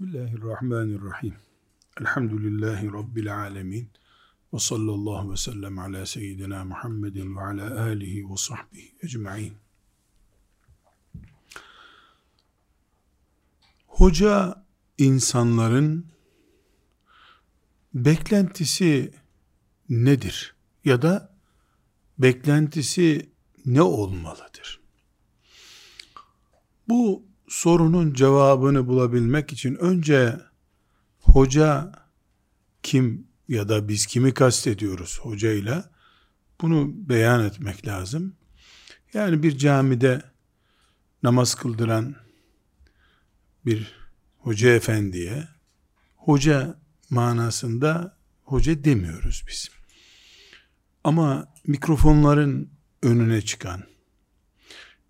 Bismillahirrahmanirrahim. Elhamdülillahi Rabbil alemin. Ve sallallahu ve sellem ala seyyidina Muhammedin ve ala alihi ve sahbihi ecma'in. Hoca insanların beklentisi nedir? Ya da beklentisi ne olmalıdır? Bu sorunun cevabını bulabilmek için önce hoca kim ya da biz kimi kastediyoruz hocayla bunu beyan etmek lazım. Yani bir camide namaz kıldıran bir hoca efendiye hoca manasında hoca demiyoruz biz. Ama mikrofonların önüne çıkan,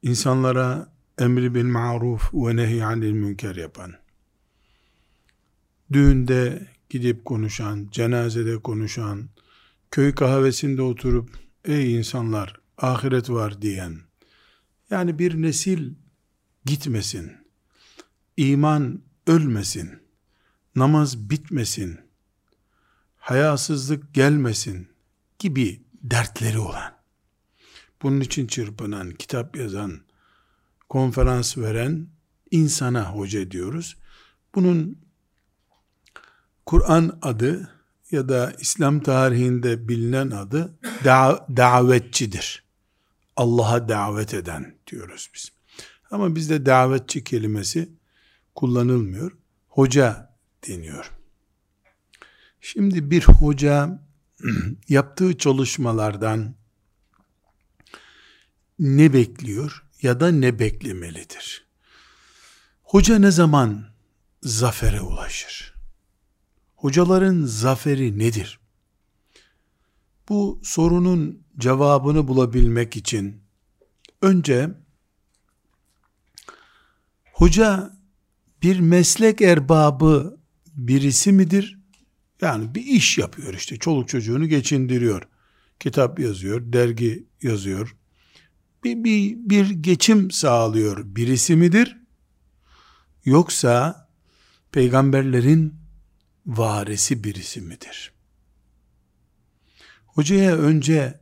insanlara emri bil maruf ve nehy anil münker yapan, düğünde gidip konuşan, cenazede konuşan, köy kahvesinde oturup ey insanlar ahiret var diyen, yani bir nesil gitmesin, iman ölmesin, namaz bitmesin, hayasızlık gelmesin gibi dertleri olan, bunun için çırpınan, kitap yazan, konferans veren insana hoca diyoruz. Bunun Kur'an adı ya da İslam tarihinde bilinen adı da davetçidir. Allah'a davet eden diyoruz biz. Ama bizde davetçi kelimesi kullanılmıyor. Hoca deniyor. Şimdi bir hoca yaptığı çalışmalardan ne bekliyor? Ya da ne beklemelidir? Hoca ne zaman zafere ulaşır? Hocaların zaferi nedir? Bu sorunun cevabını bulabilmek için önce hoca bir meslek erbabı birisi midir? Yani bir iş yapıyor işte. Çoluk çocuğunu geçindiriyor. Kitap yazıyor, dergi yazıyor, bir, bir, bir geçim sağlıyor birisi midir? Yoksa peygamberlerin varisi birisi midir? Hocaya önce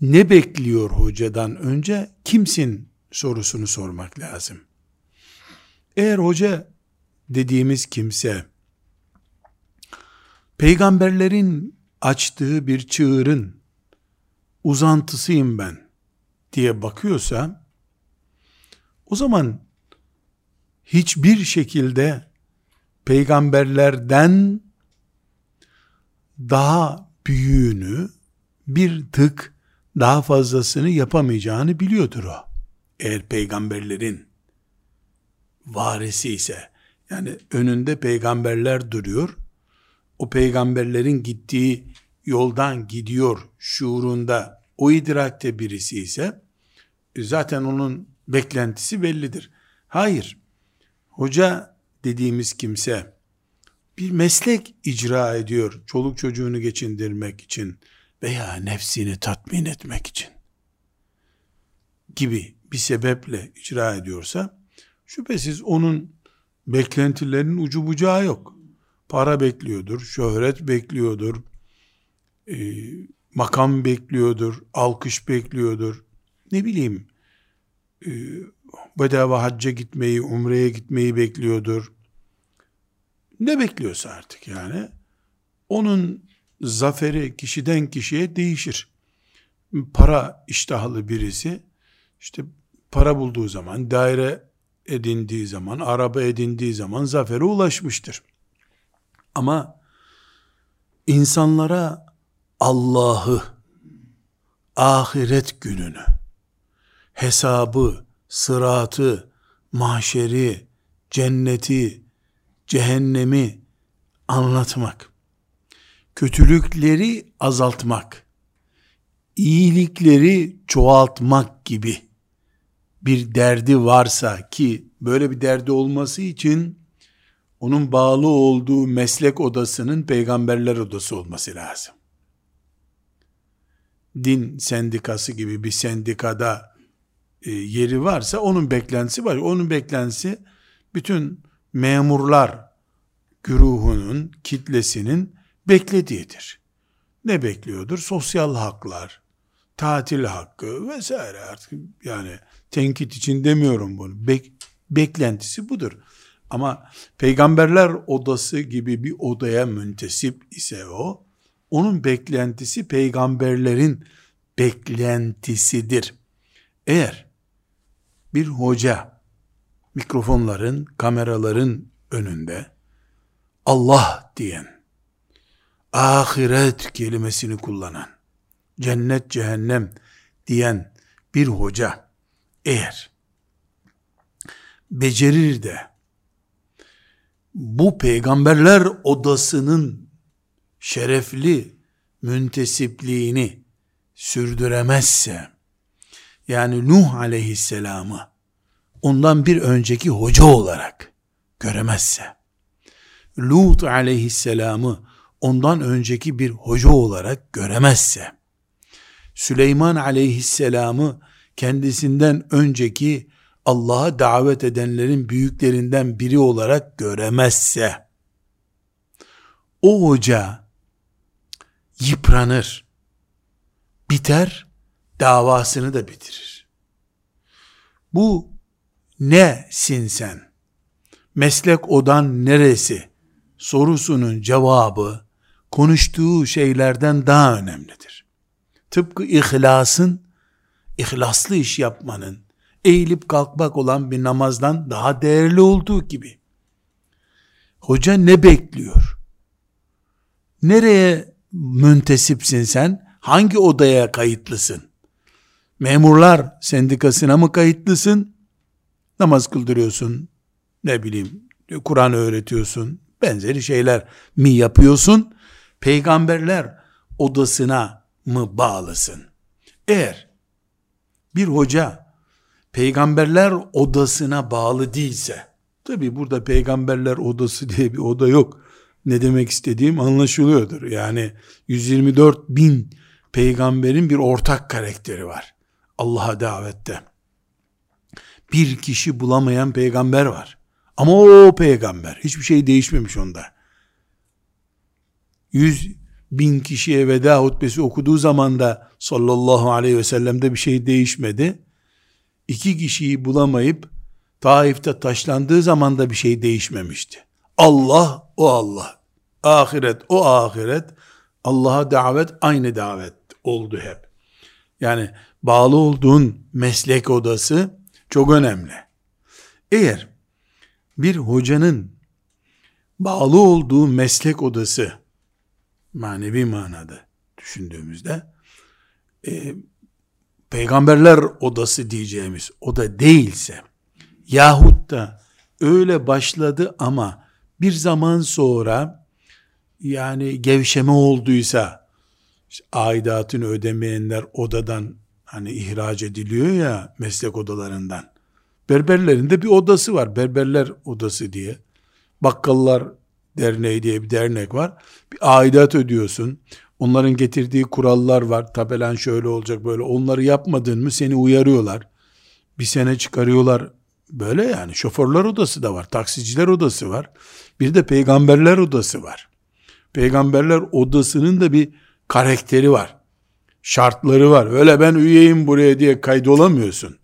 ne bekliyor hocadan önce kimsin sorusunu sormak lazım. Eğer hoca dediğimiz kimse peygamberlerin açtığı bir çığırın uzantısıyım ben diye bakıyorsa o zaman hiçbir şekilde peygamberlerden daha büyüğünü bir tık daha fazlasını yapamayacağını biliyordur o. Eğer peygamberlerin varisi ise yani önünde peygamberler duruyor. O peygamberlerin gittiği yoldan gidiyor şuurunda o idrakte birisi ise e, zaten onun beklentisi bellidir. Hayır. Hoca dediğimiz kimse bir meslek icra ediyor çoluk çocuğunu geçindirmek için veya nefsini tatmin etmek için gibi bir sebeple icra ediyorsa şüphesiz onun beklentilerinin ucu bucağı yok. Para bekliyordur, şöhret bekliyordur, e, makam bekliyordur, alkış bekliyordur, ne bileyim e, bedava hacca gitmeyi, umreye gitmeyi bekliyordur. Ne bekliyorsa artık yani. Onun zaferi kişiden kişiye değişir. Para iştahlı birisi işte para bulduğu zaman, daire edindiği zaman, araba edindiği zaman zafere ulaşmıştır. Ama insanlara Allah'ı, ahiret gününü, hesabı, sıratı, mahşeri, cenneti, cehennemi anlatmak, kötülükleri azaltmak, iyilikleri çoğaltmak gibi bir derdi varsa ki böyle bir derdi olması için onun bağlı olduğu meslek odasının peygamberler odası olması lazım. Din sendikası gibi bir sendikada e, yeri varsa onun beklentisi var. Onun beklentisi bütün memurlar güruhunun, kitlesinin beklediğidir. Ne bekliyordur? Sosyal haklar, tatil hakkı vesaire artık yani tenkit için demiyorum bunu. Bek, beklentisi budur. Ama peygamberler odası gibi bir odaya müntesip ise o, onun beklentisi peygamberlerin beklentisidir. Eğer bir hoca mikrofonların, kameraların önünde Allah diyen, ahiret kelimesini kullanan, cennet cehennem diyen bir hoca eğer becerir de bu peygamberler odasının şerefli müntesipliğini sürdüremezse yani Nuh aleyhisselamı ondan bir önceki hoca olarak göremezse Lut aleyhisselamı ondan önceki bir hoca olarak göremezse Süleyman aleyhisselamı kendisinden önceki Allah'a davet edenlerin büyüklerinden biri olarak göremezse o hoca yıpranır, biter, davasını da bitirir. Bu nesin sen? Meslek odan neresi? Sorusunun cevabı konuştuğu şeylerden daha önemlidir. Tıpkı ihlasın, ihlaslı iş yapmanın, eğilip kalkmak olan bir namazdan daha değerli olduğu gibi. Hoca ne bekliyor? Nereye müntesipsin sen? Hangi odaya kayıtlısın? Memurlar sendikasına mı kayıtlısın? Namaz kıldırıyorsun, ne bileyim Kur'an öğretiyorsun, benzeri şeyler mi yapıyorsun? Peygamberler odasına mı bağlısın? Eğer bir hoca peygamberler odasına bağlı değilse, tabi burada peygamberler odası diye bir oda yok. Ne demek istediğim anlaşılıyordur. Yani 124 bin peygamberin bir ortak karakteri var. Allah'a davette. Bir kişi bulamayan peygamber var. Ama o peygamber. Hiçbir şey değişmemiş onda. Yüz bin kişiye veda hutbesi okuduğu zaman da sallallahu aleyhi ve sellem'de bir şey değişmedi. İki kişiyi bulamayıp Taif'te taşlandığı zaman da bir şey değişmemişti. Allah o Allah. Ahiret o ahiret. Allah'a davet aynı davet oldu hep. Yani bağlı olduğun meslek odası çok önemli. Eğer bir hocanın bağlı olduğu meslek odası manevi manada düşündüğümüzde e, peygamberler odası diyeceğimiz oda değilse yahut da öyle başladı ama bir zaman sonra yani gevşeme olduysa işte aidatını ödemeyenler odadan hani ihraç ediliyor ya meslek odalarından. Berberlerin de bir odası var. Berberler odası diye. Bakkallar Derneği diye bir dernek var. Bir aidat ödüyorsun. Onların getirdiği kurallar var. Tabelen şöyle olacak böyle. Onları yapmadın mı seni uyarıyorlar. Bir sene çıkarıyorlar. Böyle yani şoförler odası da var. Taksiciler odası var. Bir de peygamberler odası var. Peygamberler odasının da bir karakteri var. Şartları var. Öyle ben üyeyim buraya diye kaydolamıyorsun.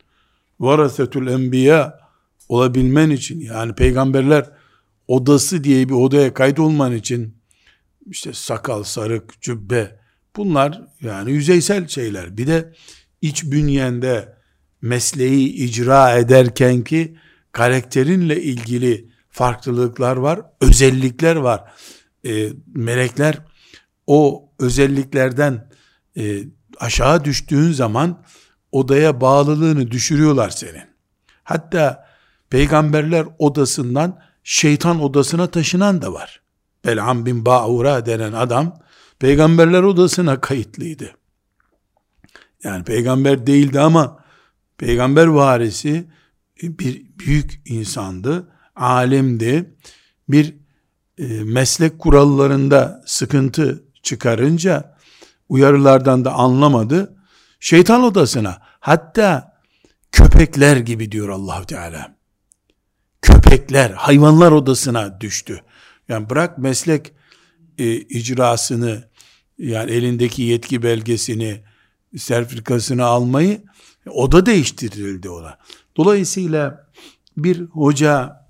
Varasetül enbiya olabilmen için yani peygamberler odası diye bir odaya kaydolman için işte sakal, sarık, cübbe bunlar yani yüzeysel şeyler. Bir de iç bünyende mesleği icra ederken ki karakterinle ilgili farklılıklar var, özellikler var. E, melekler o özelliklerden e, aşağı düştüğün zaman odaya bağlılığını düşürüyorlar senin. Hatta peygamberler odasından şeytan odasına taşınan da var. Bel'am bin Ba'ura denen adam peygamberler odasına kayıtlıydı. Yani peygamber değildi ama peygamber varisi bir büyük insandı, alimdi. Bir e, meslek kurallarında sıkıntı çıkarınca uyarılardan da anlamadı. Şeytan odasına hatta köpekler gibi diyor Allahu Teala köpekler, hayvanlar odasına düştü. Yani bırak meslek e, icrasını, yani elindeki yetki belgesini, sertifikasını almayı, oda değiştirildi ona. Dolayısıyla bir hoca,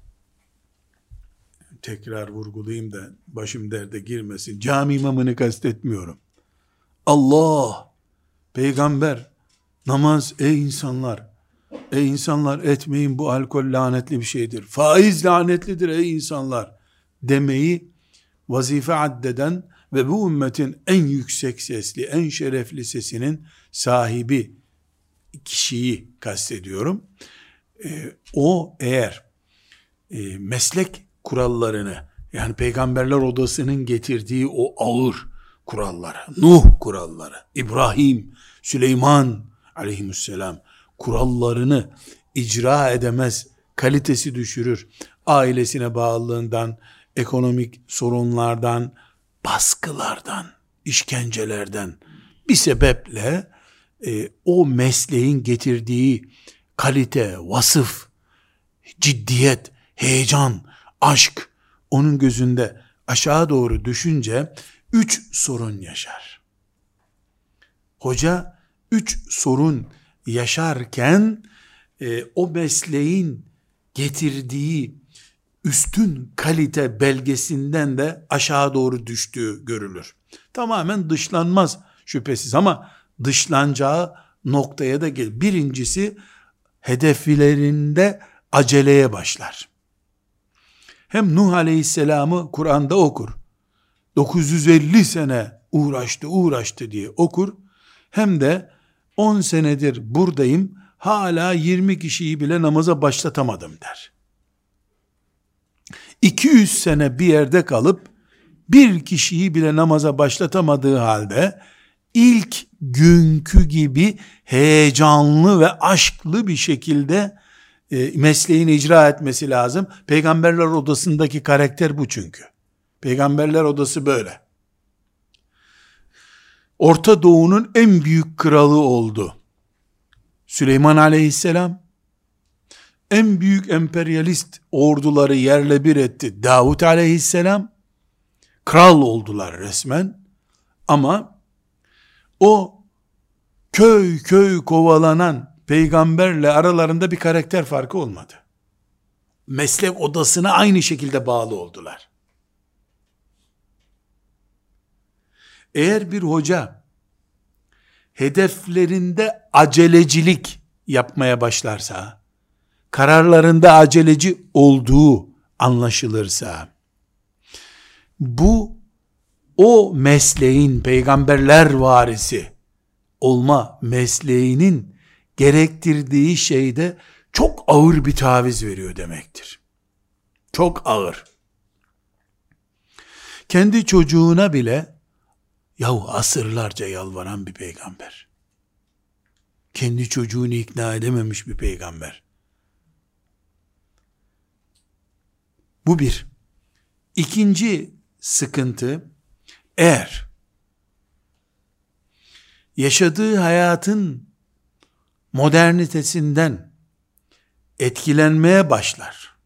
tekrar vurgulayayım da başım derde girmesin, cami imamını kastetmiyorum. Allah, peygamber, namaz ey insanlar, ey insanlar etmeyin bu alkol lanetli bir şeydir. Faiz lanetlidir ey insanlar demeyi vazife addeden ve bu ümmetin en yüksek sesli, en şerefli sesinin sahibi kişiyi kastediyorum. Ee, o eğer e, meslek kurallarını yani peygamberler odasının getirdiği o ağır kuralları, Nuh kuralları, İbrahim, Süleyman aleyhisselam kurallarını icra edemez, kalitesi düşürür. Ailesine bağlılığından, ekonomik sorunlardan, baskılardan, işkencelerden bir sebeple e, o mesleğin getirdiği kalite, vasıf, ciddiyet, heyecan, aşk onun gözünde aşağı doğru düşünce üç sorun yaşar. Hoca üç sorun yaşarken e, o mesleğin getirdiği üstün kalite belgesinden de aşağı doğru düştüğü görülür. Tamamen dışlanmaz şüphesiz ama dışlanacağı noktaya da gelir. Birincisi hedeflerinde aceleye başlar. Hem Nuh Aleyhisselam'ı Kur'an'da okur. 950 sene uğraştı uğraştı diye okur. Hem de 10 senedir buradayım hala 20 kişiyi bile namaza başlatamadım der. 200 sene bir yerde kalıp bir kişiyi bile namaza başlatamadığı halde ilk günkü gibi heyecanlı ve aşklı bir şekilde e, mesleğini icra etmesi lazım. Peygamberler odasındaki karakter bu çünkü. Peygamberler odası böyle. Orta Doğu'nun en büyük kralı oldu. Süleyman aleyhisselam en büyük emperyalist orduları yerle bir etti. Davut aleyhisselam kral oldular resmen. Ama o köy köy kovalanan peygamberle aralarında bir karakter farkı olmadı. Meslek odasına aynı şekilde bağlı oldular. Eğer bir hoca hedeflerinde acelecilik yapmaya başlarsa, kararlarında aceleci olduğu anlaşılırsa, bu o mesleğin peygamberler varisi olma mesleğinin gerektirdiği şeyde çok ağır bir taviz veriyor demektir. Çok ağır. Kendi çocuğuna bile yahu asırlarca yalvaran bir peygamber. Kendi çocuğunu ikna edememiş bir peygamber. Bu bir. İkinci sıkıntı eğer yaşadığı hayatın modernitesinden etkilenmeye başlar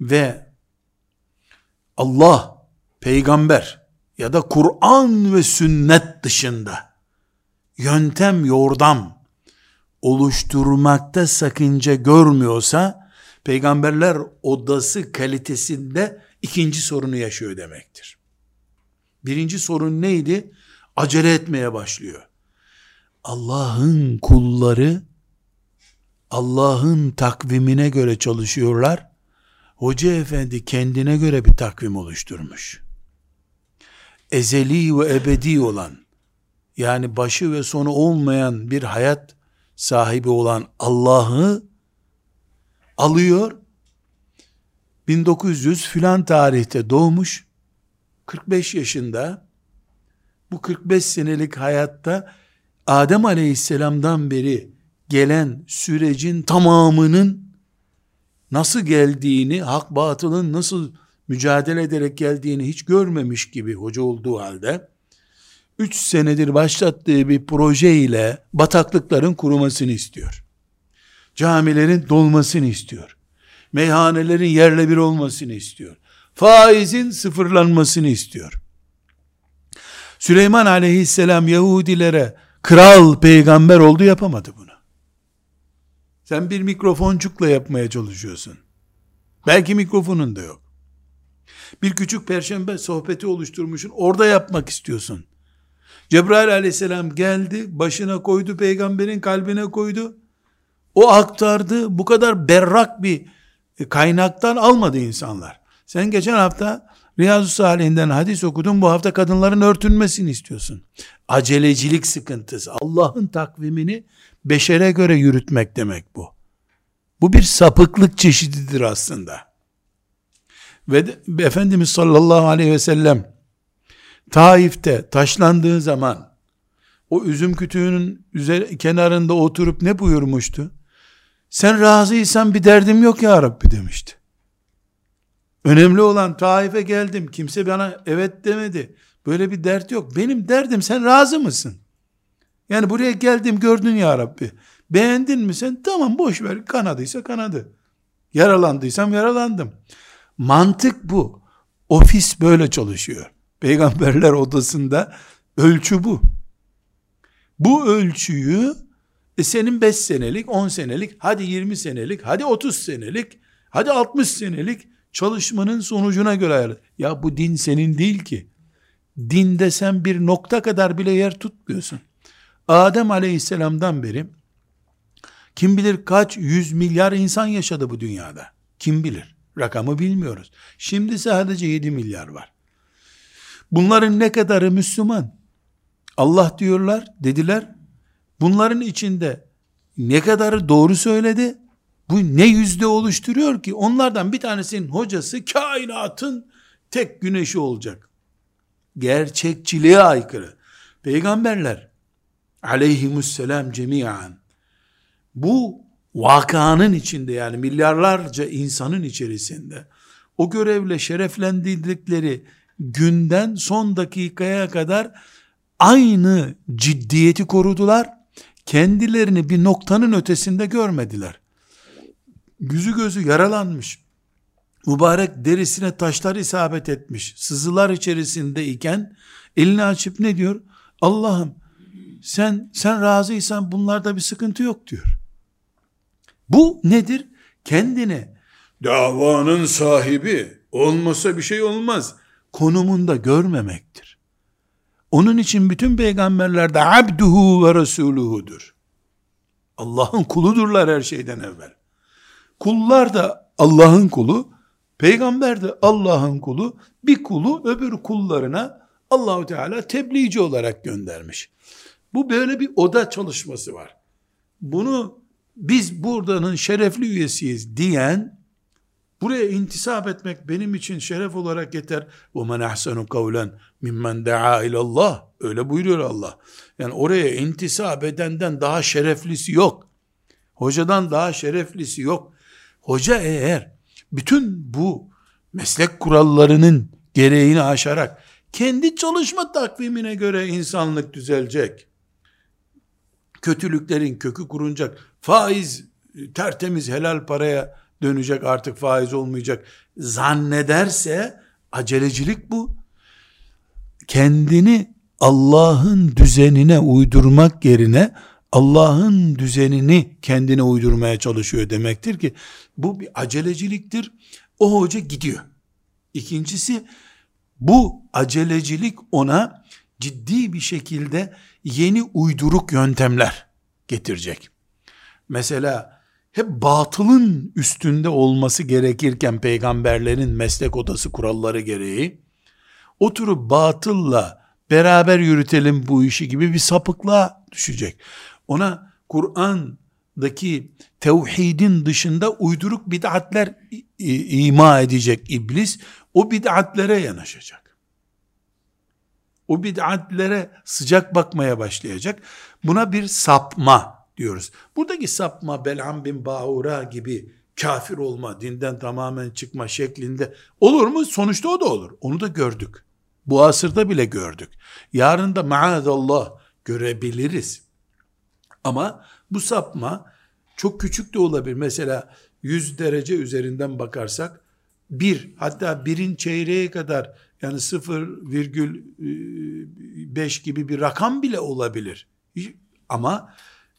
ve Allah, peygamber ya da Kur'an ve sünnet dışında yöntem, yordam oluşturmakta sakınca görmüyorsa peygamberler odası kalitesinde ikinci sorunu yaşıyor demektir. Birinci sorun neydi? Acele etmeye başlıyor. Allah'ın kulları Allah'ın takvimine göre çalışıyorlar. Hoca efendi kendine göre bir takvim oluşturmuş. Ezeli ve ebedi olan yani başı ve sonu olmayan bir hayat sahibi olan Allah'ı alıyor 1900 filan tarihte doğmuş 45 yaşında bu 45 senelik hayatta Adem aleyhisselamdan beri gelen sürecin tamamının nasıl geldiğini, hak batılın nasıl mücadele ederek geldiğini hiç görmemiş gibi hoca olduğu halde, 3 senedir başlattığı bir proje ile bataklıkların kurumasını istiyor. Camilerin dolmasını istiyor. Meyhanelerin yerle bir olmasını istiyor. Faizin sıfırlanmasını istiyor. Süleyman aleyhisselam Yahudilere kral peygamber oldu yapamadı bunu. Sen bir mikrofoncukla yapmaya çalışıyorsun. Belki mikrofonun da yok. Bir küçük perşembe sohbeti oluşturmuşsun. Orada yapmak istiyorsun. Cebrail aleyhisselam geldi, başına koydu, peygamberin kalbine koydu. O aktardı. Bu kadar berrak bir kaynaktan almadı insanlar. Sen geçen hafta Riyazu Salih'inden hadis okudun. Bu hafta kadınların örtünmesini istiyorsun. Acelecilik sıkıntısı. Allah'ın takvimini beşere göre yürütmek demek bu. Bu bir sapıklık çeşididir aslında. Ve de, Efendimiz sallallahu aleyhi ve sellem Taif'te taşlandığı zaman o üzüm kütüğünün üzeri, kenarında oturup ne buyurmuştu? Sen razıysan bir derdim yok ya Rabbi demişti. Önemli olan Taif'e geldim. Kimse bana evet demedi. Böyle bir dert yok. Benim derdim sen razı mısın? Yani buraya geldim gördün ya Rabbi. Beğendin mi sen? Tamam boş ver. Kanadıysa kanadı. Yaralandıysam yaralandım. Mantık bu. Ofis böyle çalışıyor. Peygamberler odasında ölçü bu. Bu ölçüyü e senin 5 senelik, 10 senelik, hadi 20 senelik, hadi 30 senelik, hadi 60 senelik çalışmanın sonucuna göre ayarlar. Ya bu din senin değil ki. Dinde sen bir nokta kadar bile yer tutmuyorsun. Adem aleyhisselamdan beri kim bilir kaç yüz milyar insan yaşadı bu dünyada. Kim bilir? Rakamı bilmiyoruz. Şimdi sadece 7 milyar var. Bunların ne kadarı Müslüman? Allah diyorlar, dediler. Bunların içinde ne kadarı doğru söyledi? Bu ne yüzde oluşturuyor ki? Onlardan bir tanesinin hocası kainatın tek güneşi olacak. Gerçekçiliğe aykırı. Peygamberler aleyhimusselam cemiyan bu vakanın içinde yani milyarlarca insanın içerisinde o görevle şereflendirdikleri günden son dakikaya kadar aynı ciddiyeti korudular. Kendilerini bir noktanın ötesinde görmediler. Yüzü gözü yaralanmış. Mübarek derisine taşlar isabet etmiş. Sızılar içerisinde iken elini açıp ne diyor? Allah'ım sen sen razıysan bunlarda bir sıkıntı yok diyor. Bu nedir? Kendini davanın sahibi olmasa bir şey olmaz konumunda görmemektir. Onun için bütün peygamberler de abduhu ve resuluhudur. Allah'ın kuludurlar her şeyden evvel. Kullar da Allah'ın kulu, peygamber de Allah'ın kulu, bir kulu öbür kullarına Allahu Teala tebliğci olarak göndermiş. Bu böyle bir oda çalışması var. Bunu biz buradanın şerefli üyesiyiz diyen buraya intisap etmek benim için şeref olarak yeter. Ve men ahsenu kavlen mimmen daa ilallah. Öyle buyuruyor Allah. Yani oraya intisap edenden daha şereflisi yok. Hocadan daha şereflisi yok. Hoca eğer bütün bu meslek kurallarının gereğini aşarak kendi çalışma takvimine göre insanlık düzelecek kötülüklerin kökü kurunacak. Faiz tertemiz helal paraya dönecek artık faiz olmayacak zannederse acelecilik bu. Kendini Allah'ın düzenine uydurmak yerine Allah'ın düzenini kendine uydurmaya çalışıyor demektir ki bu bir aceleciliktir. O hoca gidiyor. İkincisi bu acelecilik ona ciddi bir şekilde yeni uyduruk yöntemler getirecek. Mesela hep batılın üstünde olması gerekirken peygamberlerin meslek odası kuralları gereği oturup batılla beraber yürütelim bu işi gibi bir sapıklığa düşecek. Ona Kur'an'daki tevhidin dışında uyduruk bid'atler ima edecek iblis. O bid'atlere yanaşacak o bid'atlere sıcak bakmaya başlayacak. Buna bir sapma diyoruz. Buradaki sapma Belham bin Baura gibi kafir olma, dinden tamamen çıkma şeklinde olur mu? Sonuçta o da olur. Onu da gördük. Bu asırda bile gördük. Yarın da maazallah görebiliriz. Ama bu sapma çok küçük de olabilir. Mesela 100 derece üzerinden bakarsak bir hatta birin çeyreğe kadar yani 0,5 gibi bir rakam bile olabilir. Ama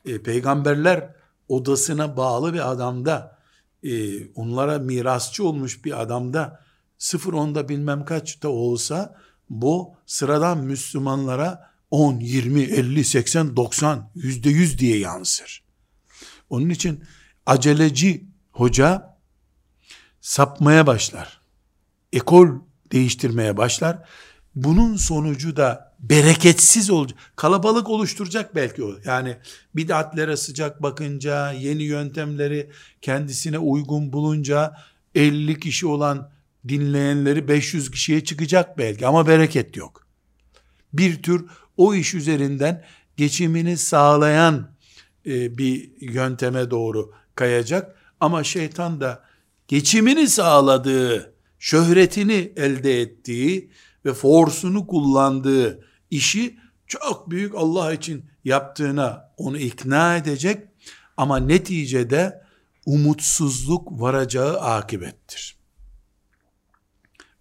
e, peygamberler odasına bağlı bir adamda e, onlara mirasçı olmuş bir adamda sıfır onda bilmem kaçta olsa bu sıradan Müslümanlara 10, 20, 50, 80, 90, yüzde yüz diye yansır. Onun için aceleci hoca sapmaya başlar. Ekol değiştirmeye başlar. Bunun sonucu da bereketsiz olacak. Kalabalık oluşturacak belki o. Yani bid'atlere sıcak bakınca, yeni yöntemleri kendisine uygun bulunca 50 kişi olan dinleyenleri 500 kişiye çıkacak belki ama bereket yok. Bir tür o iş üzerinden geçimini sağlayan e, bir yönteme doğru kayacak ama şeytan da geçimini sağladığı, şöhretini elde ettiği ve forsunu kullandığı işi çok büyük Allah için yaptığına onu ikna edecek ama neticede umutsuzluk varacağı akibettir.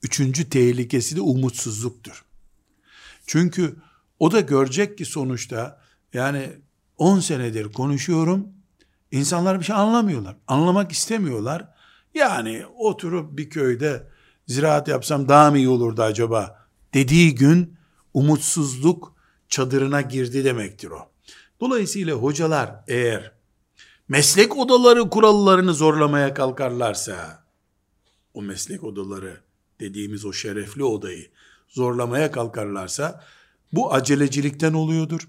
Üçüncü tehlikesi de umutsuzluktur. Çünkü o da görecek ki sonuçta yani 10 senedir konuşuyorum. İnsanlar bir şey anlamıyorlar. Anlamak istemiyorlar. Yani oturup bir köyde ziraat yapsam daha mı iyi olurdu acaba dediği gün umutsuzluk çadırına girdi demektir o. Dolayısıyla hocalar eğer meslek odaları kurallarını zorlamaya kalkarlarsa o meslek odaları dediğimiz o şerefli odayı zorlamaya kalkarlarsa bu acelecilikten oluyordur.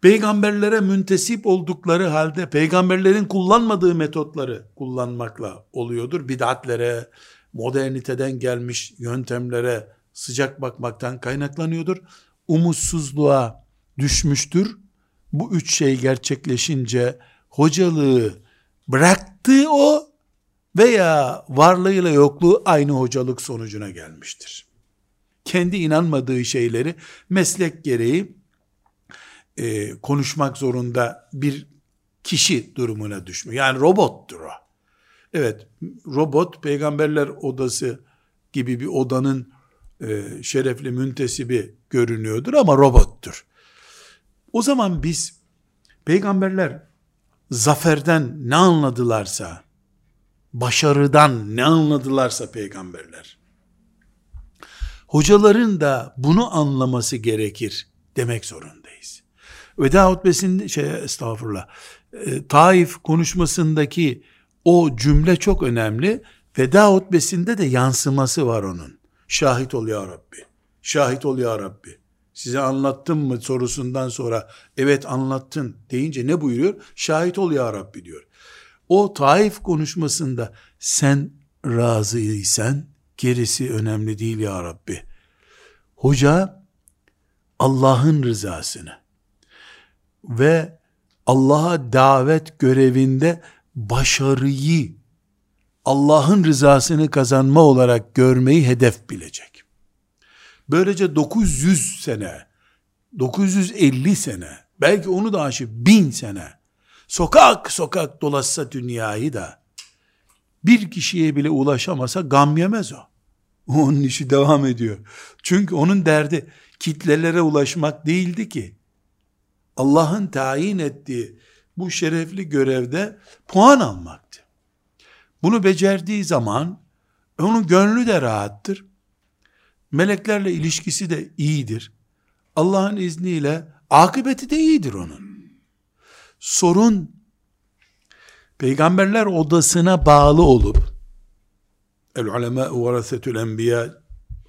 Peygamberlere müntesip oldukları halde peygamberlerin kullanmadığı metotları kullanmakla oluyordur. Bidatlere, moderniteden gelmiş yöntemlere sıcak bakmaktan kaynaklanıyordur. Umutsuzluğa düşmüştür. Bu üç şey gerçekleşince hocalığı bıraktığı o veya varlığıyla yokluğu aynı hocalık sonucuna gelmiştir. Kendi inanmadığı şeyleri meslek gereği e, konuşmak zorunda bir kişi durumuna düşmüyor. Yani robottur o. Evet, robot peygamberler odası gibi bir odanın e, şerefli müntesibi görünüyordur ama robottur. O zaman biz peygamberler zaferden ne anladılarsa, başarıdan ne anladılarsa peygamberler, hocaların da bunu anlaması gerekir demek zorundayız. Veda hutbesinde, şey estağfurullah, e, Taif konuşmasındaki o cümle çok önemli. Veda hutbesinde de yansıması var onun. Şahit ol ya Rabbi. Şahit ol ya Rabbi. Size anlattım mı sorusundan sonra evet anlattın deyince ne buyuruyor? Şahit ol ya Rabbi diyor. O Taif konuşmasında sen razıysan gerisi önemli değil ya Rabbi. Hoca Allah'ın rızasını ve Allah'a davet görevinde başarıyı Allah'ın rızasını kazanma olarak görmeyi hedef bilecek. Böylece 900 sene, 950 sene, belki onu da aşıp bin sene, sokak sokak dolaşsa dünyayı da, bir kişiye bile ulaşamasa gam yemez o. Onun işi devam ediyor. Çünkü onun derdi kitlelere ulaşmak değildi ki. Allah'ın tayin ettiği bu şerefli görevde puan almaktı. Bunu becerdiği zaman onun gönlü de rahattır. Meleklerle ilişkisi de iyidir. Allah'ın izniyle akıbeti de iyidir onun. Sorun peygamberler odasına bağlı olup el ulema varasetül enbiya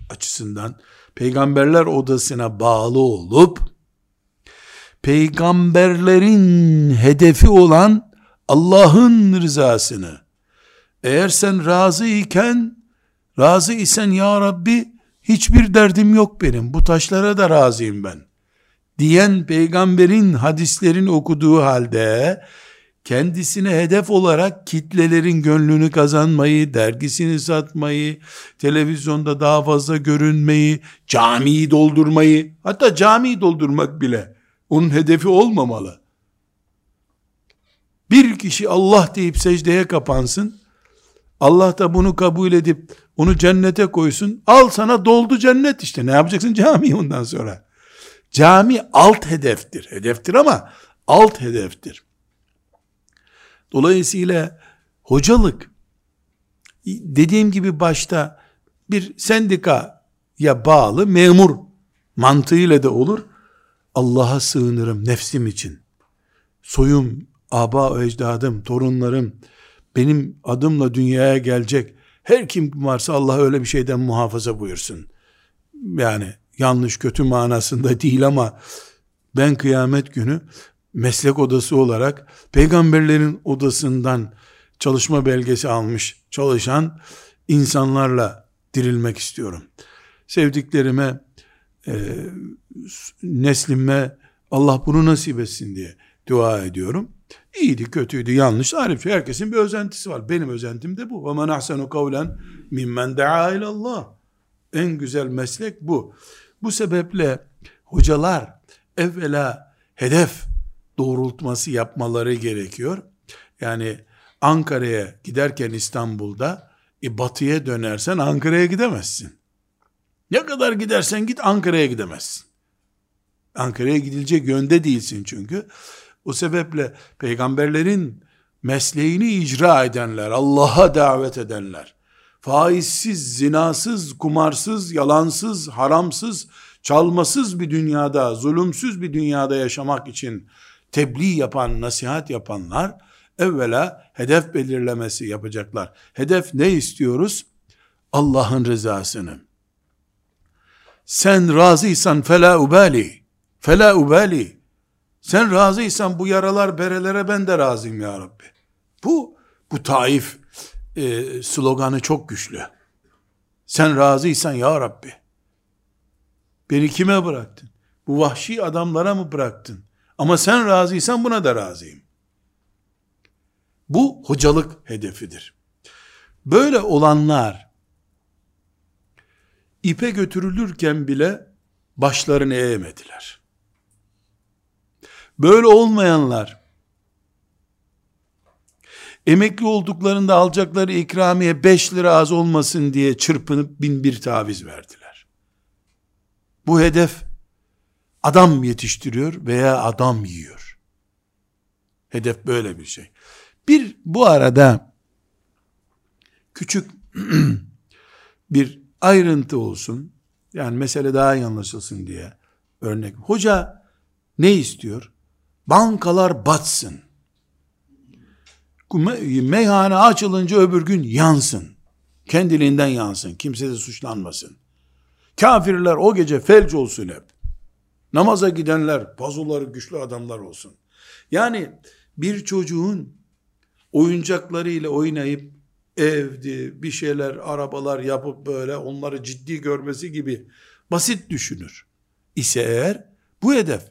açısından peygamberler odasına bağlı olup peygamberlerin hedefi olan Allah'ın rızasını eğer sen razı iken razı isen ya Rabbi hiçbir derdim yok benim bu taşlara da razıyım ben diyen peygamberin hadislerin okuduğu halde kendisine hedef olarak kitlelerin gönlünü kazanmayı, dergisini satmayı, televizyonda daha fazla görünmeyi, camiyi doldurmayı, hatta camiyi doldurmak bile onun hedefi olmamalı. Bir kişi Allah deyip secdeye kapansın. Allah da bunu kabul edip onu cennete koysun. Al sana doldu cennet işte. Ne yapacaksın cami ondan sonra? Cami alt hedeftir. Hedeftir ama alt hedeftir. Dolayısıyla hocalık dediğim gibi başta bir sendikaya bağlı memur mantığıyla da olur. Allah'a sığınırım nefsim için. Soyum, aba ecdadım, torunlarım benim adımla dünyaya gelecek her kim varsa Allah öyle bir şeyden muhafaza buyursun. Yani yanlış kötü manasında değil ama ben kıyamet günü meslek odası olarak peygamberlerin odasından çalışma belgesi almış çalışan insanlarla dirilmek istiyorum. Sevdiklerime, e, neslime Allah bunu nasip etsin diye dua ediyorum. İyiydi, kötüydü, yanlış, arif. Herkesin bir özentisi var. Benim özentim de bu. وَمَنْ أَحْسَنُ قَوْلًا مِمَّنْ دَعَا اِلَى اللّٰهِ En güzel meslek bu. Bu sebeple hocalar evvela hedef doğrultması yapmaları gerekiyor. Yani Ankara'ya giderken İstanbul'da e, batıya dönersen Ankara'ya gidemezsin. Ne kadar gidersen git Ankara'ya gidemezsin. Ankara'ya gidilecek yönde değilsin çünkü. O sebeple peygamberlerin mesleğini icra edenler, Allah'a davet edenler, faizsiz, zinasız, kumarsız, yalansız, haramsız, çalmasız bir dünyada, zulümsüz bir dünyada yaşamak için tebliğ yapan, nasihat yapanlar, evvela hedef belirlemesi yapacaklar. Hedef ne istiyoruz? Allah'ın rızasını. Sen razıysan fela ubali. Fela ubali. Sen razıysan bu yaralar berelere ben de razıyım ya Rabbi. Bu, bu taif e, sloganı çok güçlü. Sen razıysan ya Rabbi. Beni kime bıraktın? Bu vahşi adamlara mı bıraktın? Ama sen razıysan buna da razıyım. Bu hocalık hedefidir. Böyle olanlar ipe götürülürken bile başlarını eğmediler. Böyle olmayanlar emekli olduklarında alacakları ikramiye 5 lira az olmasın diye çırpınıp bin bir taviz verdiler. Bu hedef adam yetiştiriyor veya adam yiyor. Hedef böyle bir şey. Bir bu arada küçük bir ayrıntı olsun. Yani mesele daha iyi anlaşılsın diye örnek. Hoca ne istiyor? Bankalar batsın. Meyhane açılınca öbür gün yansın. Kendiliğinden yansın. Kimse de suçlanmasın. Kafirler o gece felç olsun hep. Namaza gidenler, pazuları güçlü adamlar olsun. Yani bir çocuğun oyuncaklarıyla oynayıp evdi, bir şeyler, arabalar yapıp böyle onları ciddi görmesi gibi basit düşünür. ise eğer bu hedef.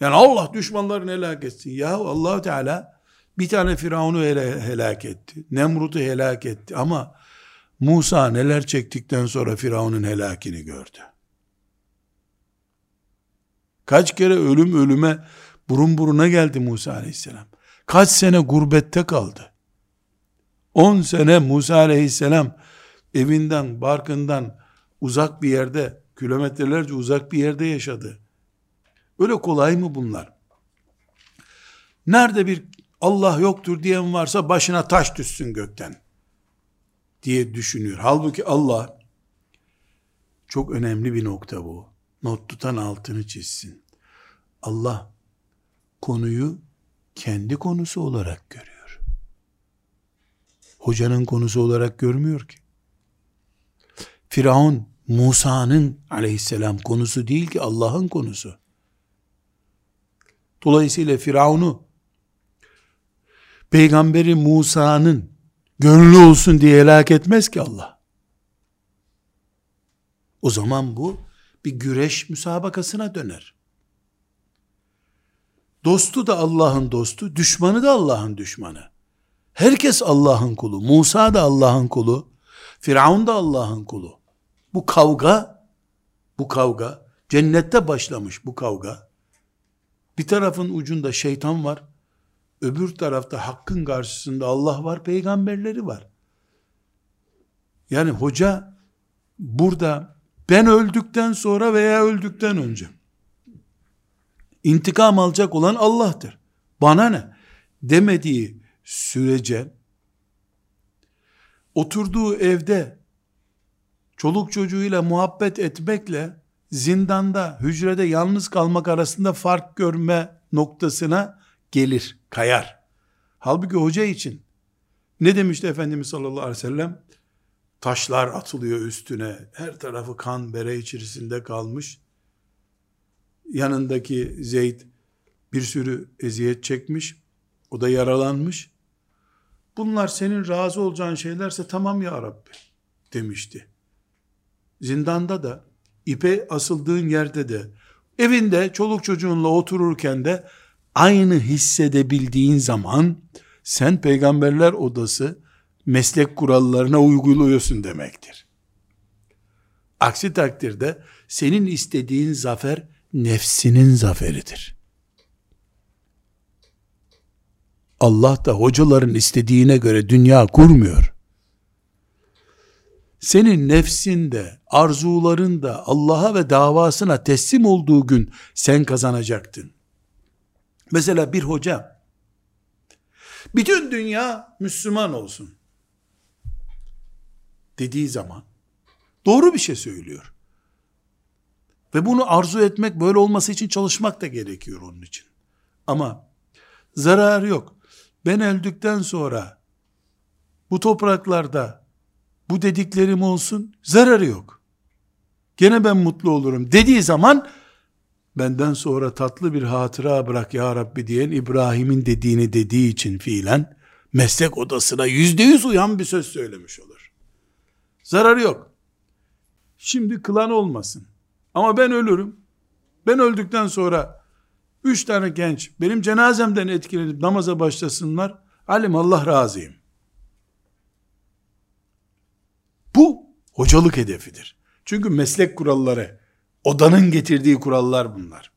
Yani Allah düşmanlarını helak etsin. Ya allah Teala bir tane Firavun'u helak etti. Nemrut'u helak etti. Ama Musa neler çektikten sonra Firavun'un helakini gördü. Kaç kere ölüm ölüme burun buruna geldi Musa aleyhisselam. Kaç sene gurbette kaldı. 10 sene Musa aleyhisselam evinden, barkından uzak bir yerde, kilometrelerce uzak bir yerde yaşadı. Öyle kolay mı bunlar? Nerede bir Allah yoktur diyen varsa başına taş düşsün gökten diye düşünüyor. Halbuki Allah çok önemli bir nokta bu. Not tutan altını çizsin. Allah konuyu kendi konusu olarak görüyor. Hocanın konusu olarak görmüyor ki. Firavun Musa'nın aleyhisselam konusu değil ki Allah'ın konusu. Dolayısıyla Firavun'u peygamberi Musa'nın gönlü olsun diye helak etmez ki Allah. O zaman bu bir güreş müsabakasına döner. Dostu da Allah'ın dostu, düşmanı da Allah'ın düşmanı. Herkes Allah'ın kulu. Musa da Allah'ın kulu. Firavun da Allah'ın kulu. Bu kavga, bu kavga, cennette başlamış bu kavga. Bir tarafın ucunda şeytan var, öbür tarafta hakkın karşısında Allah var, peygamberleri var. Yani hoca burada ben öldükten sonra veya öldükten önce intikam alacak olan Allah'tır. Bana ne? Demediği sürece oturduğu evde çoluk çocuğuyla muhabbet etmekle zindanda, hücrede yalnız kalmak arasında fark görme noktasına gelir, kayar. Halbuki hoca için ne demişti Efendimiz sallallahu aleyhi ve sellem? Taşlar atılıyor üstüne. Her tarafı kan bere içerisinde kalmış. Yanındaki Zeyd bir sürü eziyet çekmiş. O da yaralanmış. Bunlar senin razı olacağın şeylerse tamam ya Rabbi demişti. Zindanda da, ipe asıldığın yerde de, evinde çoluk çocuğunla otururken de aynı hissedebildiğin zaman sen peygamberler odası meslek kurallarına uyguluyorsun demektir. Aksi takdirde senin istediğin zafer nefsinin zaferidir. Allah da hocaların istediğine göre dünya kurmuyor. Senin nefsinde, arzularında Allah'a ve davasına teslim olduğu gün sen kazanacaktın. Mesela bir hoca, bütün dünya Müslüman olsun dediği zaman doğru bir şey söylüyor. Ve bunu arzu etmek, böyle olması için çalışmak da gerekiyor onun için. Ama zarar yok. Ben öldükten sonra bu topraklarda bu dediklerim olsun, zararı yok. Gene ben mutlu olurum dediği zaman benden sonra tatlı bir hatıra bırak ya Rabbi diyen İbrahim'in dediğini dediği için fiilen meslek odasına yüzde yüz uyan bir söz söylemiş olur. Zararı yok. Şimdi kılan olmasın. Ama ben ölürüm. Ben öldükten sonra üç tane genç benim cenazemden etkilenip namaza başlasınlar. Alim Allah razıyım. Bu hocalık hedefidir. Çünkü meslek kuralları, odanın getirdiği kurallar bunlar.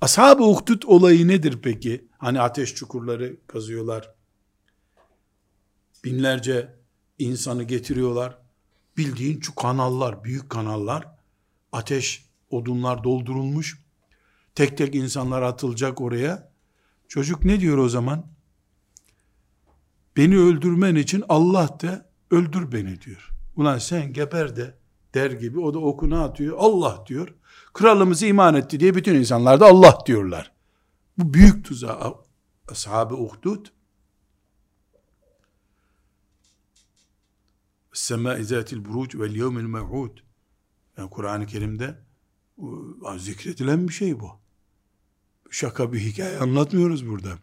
Ashab-ı Uhdud olayı nedir peki? Hani ateş çukurları kazıyorlar. Binlerce insanı getiriyorlar. Bildiğin şu kanallar, büyük kanallar. Ateş, odunlar doldurulmuş. Tek tek insanlar atılacak oraya. Çocuk ne diyor o zaman? Beni öldürmen için Allah da öldür beni diyor. Ulan sen geber de der gibi o da okuna atıyor. Allah diyor. Kralımız iman etti diye bütün insanlar da Allah diyorlar. Bu büyük tuzağı ashab-ı uhdud Sema izatil buruc vel yevmil mev'ud yani Kur'an-ı Kerim'de zikredilen bir şey bu. Şaka bir hikaye anlatmıyoruz burada.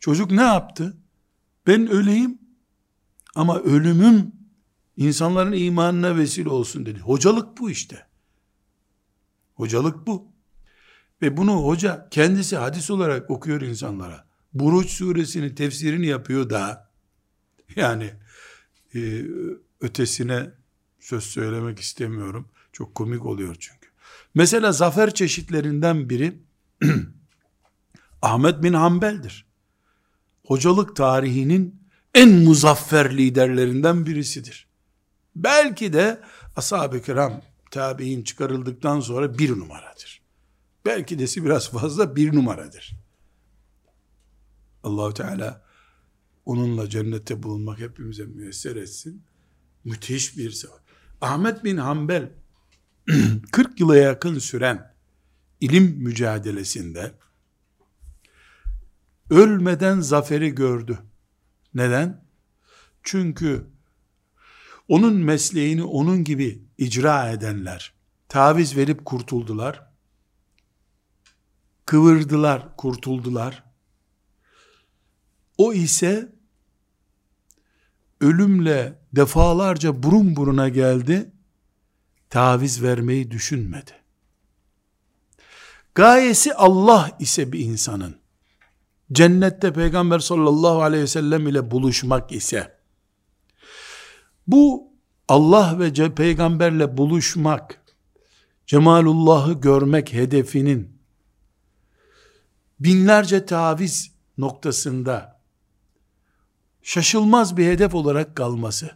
Çocuk ne yaptı? Ben öleyim ama ölümüm insanların imanına vesile olsun dedi. Hocalık bu işte. Hocalık bu. Ve bunu hoca kendisi hadis olarak okuyor insanlara. Buruç suresinin tefsirini yapıyor da yani e, ötesine söz söylemek istemiyorum. Çok komik oluyor çünkü. Mesela zafer çeşitlerinden biri Ahmet bin Hanbel'dir. Hocalık tarihinin en muzaffer liderlerinden birisidir. Belki de ashab-ı kiram tabi'in çıkarıldıktan sonra bir numaradır. Belki desi biraz fazla bir numaradır. Allahu Teala onunla cennette bulunmak hepimize müyesser etsin. Müthiş bir sefer. Ahmet bin Hanbel 40 yıla yakın süren ilim mücadelesinde ölmeden zaferi gördü. Neden? Çünkü onun mesleğini onun gibi icra edenler taviz verip kurtuldular. Kıvırdılar, kurtuldular. O ise ölümle defalarca burun buruna geldi. Taviz vermeyi düşünmedi. Gayesi Allah ise bir insanın cennette peygamber sallallahu aleyhi ve sellem ile buluşmak ise bu Allah ve peygamberle buluşmak, Cemalullah'ı görmek hedefinin binlerce taviz noktasında şaşılmaz bir hedef olarak kalması.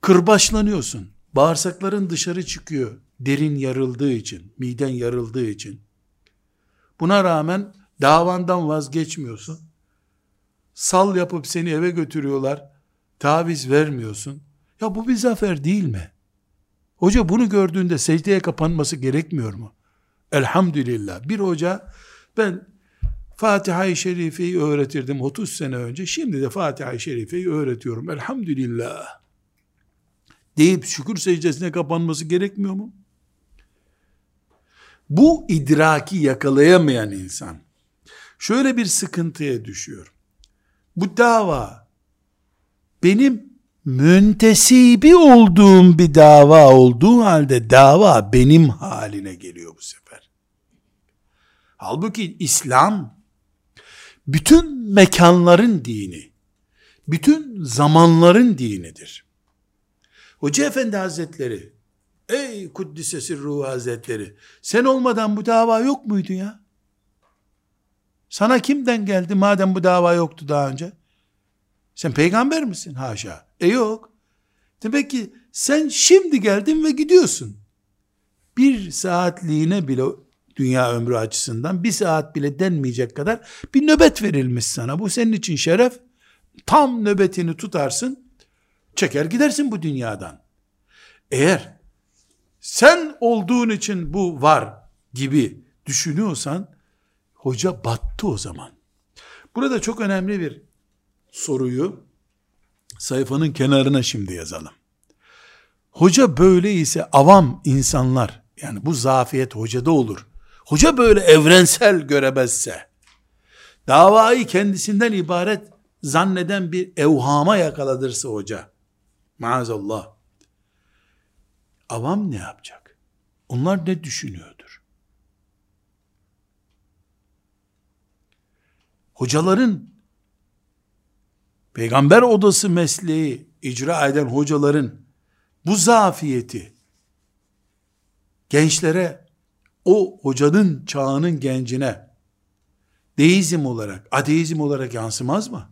Kırbaçlanıyorsun. Bağırsakların dışarı çıkıyor. Derin yarıldığı için, miden yarıldığı için. Buna rağmen davandan vazgeçmiyorsun. Sal yapıp seni eve götürüyorlar. Taviz vermiyorsun. Ya bu bir zafer değil mi? Hoca bunu gördüğünde secdeye kapanması gerekmiyor mu? Elhamdülillah. Bir hoca ben Fatiha-i Şerife'yi öğretirdim 30 sene önce. Şimdi de Fatiha-i Şerife'yi öğretiyorum. Elhamdülillah. Deyip şükür secdesine kapanması gerekmiyor mu? Bu idraki yakalayamayan insan şöyle bir sıkıntıya düşüyor. Bu dava benim müntesibi olduğum bir dava olduğu halde dava benim haline geliyor bu sefer. Halbuki İslam bütün mekanların dini, bütün zamanların dinidir. Hoca Efendi Hazretleri, ey Kuddisesi Ruhu Hazretleri, sen olmadan bu dava yok muydu ya? Sana kimden geldi madem bu dava yoktu daha önce? Sen peygamber misin? Haşa. E yok. Demek ki sen şimdi geldin ve gidiyorsun. Bir saatliğine bile dünya ömrü açısından bir saat bile denmeyecek kadar bir nöbet verilmiş sana. Bu senin için şeref. Tam nöbetini tutarsın, çeker gidersin bu dünyadan. Eğer sen olduğun için bu var gibi düşünüyorsan hoca battı o zaman. Burada çok önemli bir soruyu sayfanın kenarına şimdi yazalım. Hoca böyle ise avam insanlar yani bu zafiyet hocada olur. Hoca böyle evrensel göremezse davayı kendisinden ibaret zanneden bir evhama yakaladırsa hoca maazallah avam ne yapacak? Onlar ne düşünüyordur? Hocaların peygamber odası mesleği icra eden hocaların bu zafiyeti gençlere o hocanın çağının gencine deizm olarak, ateizm olarak yansımaz mı?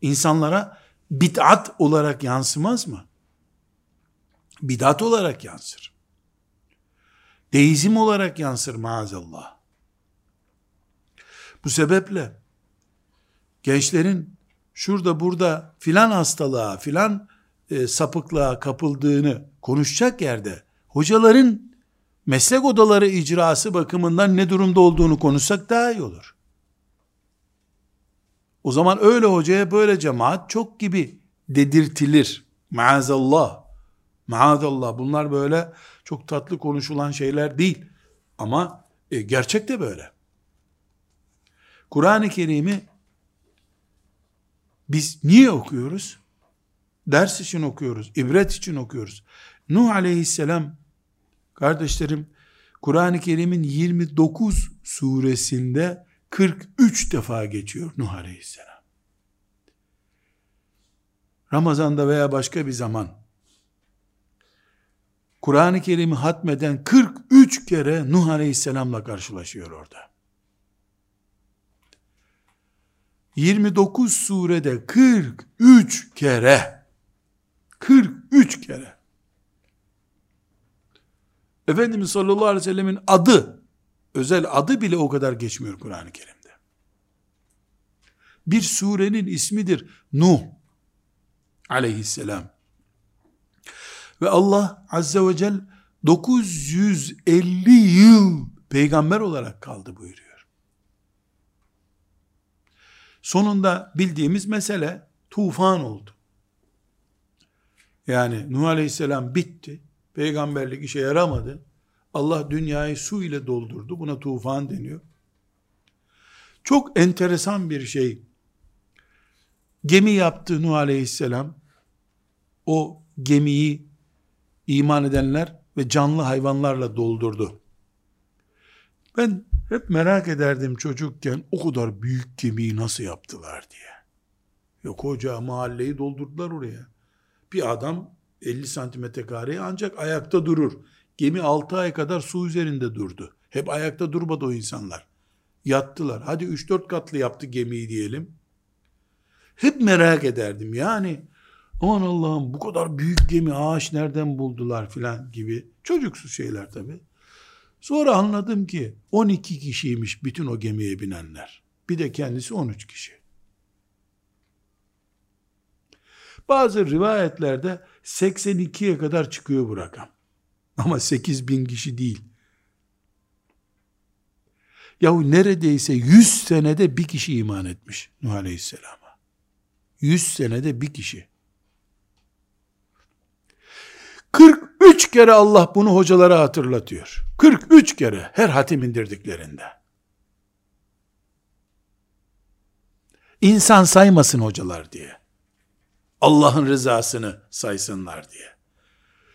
İnsanlara bid'at olarak yansımaz mı? Bidat olarak yansır. Deizm olarak yansır maazallah. Bu sebeple gençlerin şurada burada filan hastalığa, filan e, sapıklığa kapıldığını konuşacak yerde hocaların meslek odaları icrası bakımından ne durumda olduğunu konuşsak daha iyi olur. O zaman öyle hocaya böyle cemaat çok gibi dedirtilir. Maazallah. Maazallah. Bunlar böyle çok tatlı konuşulan şeyler değil. Ama e, gerçek de böyle. Kur'an-ı Kerim'i biz niye okuyoruz? Ders için okuyoruz, ibret için okuyoruz. Nuh aleyhisselam, kardeşlerim, Kur'an-ı Kerim'in 29 suresinde 43 defa geçiyor Nuh aleyhisselam. Ramazan'da veya başka bir zaman Kur'an-ı Kerim'i hatmeden 43 kere Nuh aleyhisselamla karşılaşıyor orada. 29 surede 43 kere 43 kere Efendimiz sallallahu aleyhi ve sellemin adı özel adı bile o kadar geçmiyor Kur'an-ı Kerim'de. Bir surenin ismidir Nuh aleyhisselam. Ve Allah azze ve celle 950 yıl peygamber olarak kaldı buyuruyor. Sonunda bildiğimiz mesele tufan oldu. Yani Nuh Aleyhisselam bitti. Peygamberlik işe yaramadı. Allah dünyayı su ile doldurdu. Buna tufan deniyor. Çok enteresan bir şey. Gemi yaptı Nuh Aleyhisselam. O gemiyi iman edenler ve canlı hayvanlarla doldurdu. Ben hep merak ederdim çocukken o kadar büyük gemiyi nasıl yaptılar diye. Yok hoca mahalleyi doldurdular oraya. Bir adam 50 santimetre kareye ancak ayakta durur. Gemi 6 ay kadar su üzerinde durdu. Hep ayakta durmadı o insanlar. Yattılar. Hadi 3-4 katlı yaptı gemiyi diyelim. Hep merak ederdim. Yani aman Allah'ım bu kadar büyük gemi ağaç nereden buldular filan gibi. Çocuksu şeyler tabi. Sonra anladım ki 12 kişiymiş bütün o gemiye binenler. Bir de kendisi 13 kişi. Bazı rivayetlerde 82'ye kadar çıkıyor bu rakam. Ama 8 bin kişi değil. Yahu neredeyse 100 senede bir kişi iman etmiş Nuh Aleyhisselam'a. 100 senede bir kişi. 43 kere Allah bunu hocalara hatırlatıyor. 43 kere her hatim indirdiklerinde. İnsan saymasın hocalar diye. Allah'ın rızasını saysınlar diye.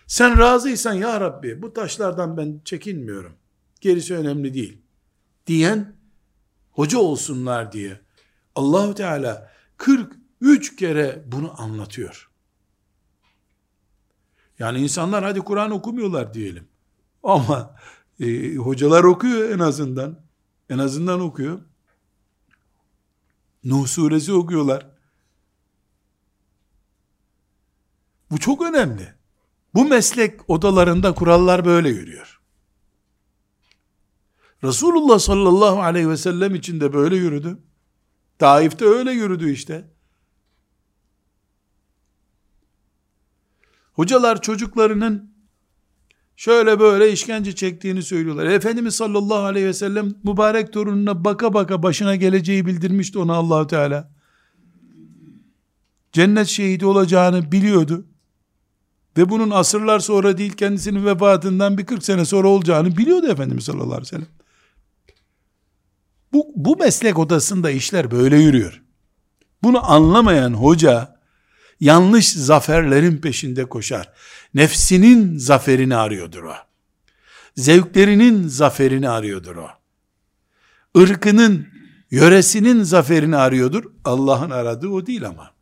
Sen razıysan ya Rabbi bu taşlardan ben çekinmiyorum. Gerisi önemli değil. Diyen hoca olsunlar diye. Allahu Teala 43 kere bunu anlatıyor. Yani insanlar hadi Kur'an okumuyorlar diyelim. Ama e, hocalar okuyor en azından. En azından okuyor. Nuh suresi okuyorlar. Bu çok önemli. Bu meslek odalarında kurallar böyle yürüyor. Resulullah sallallahu aleyhi ve sellem için de böyle yürüdü. Taif'te öyle yürüdü işte. Hocalar çocuklarının şöyle böyle işkence çektiğini söylüyorlar. Efendimiz sallallahu aleyhi ve sellem mübarek torununa baka baka başına geleceği bildirmişti ona Allahu Teala. Cennet şehidi olacağını biliyordu. Ve bunun asırlar sonra değil kendisinin vefatından bir 40 sene sonra olacağını biliyordu Efendimiz sallallahu aleyhi ve sellem. Bu, bu meslek odasında işler böyle yürüyor. Bunu anlamayan hoca yanlış zaferlerin peşinde koşar. Nefsinin zaferini arıyordur o. Zevklerinin zaferini arıyordur o. Irkının, yöresinin zaferini arıyordur. Allah'ın aradığı o değil ama.